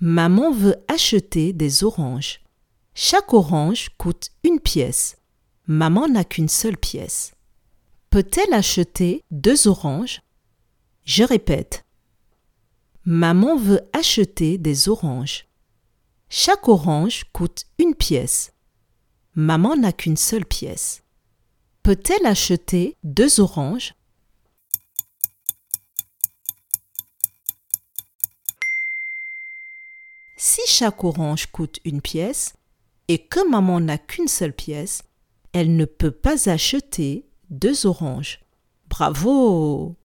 Maman veut acheter des oranges. Chaque orange coûte une pièce. Maman n'a qu'une seule pièce. Peut-elle acheter deux oranges? Je répète. Maman veut acheter des oranges. Chaque orange coûte une pièce. Maman n'a qu'une seule pièce. Peut-elle acheter deux oranges? Si chaque orange coûte une pièce et que maman n'a qu'une seule pièce, elle ne peut pas acheter deux oranges. Bravo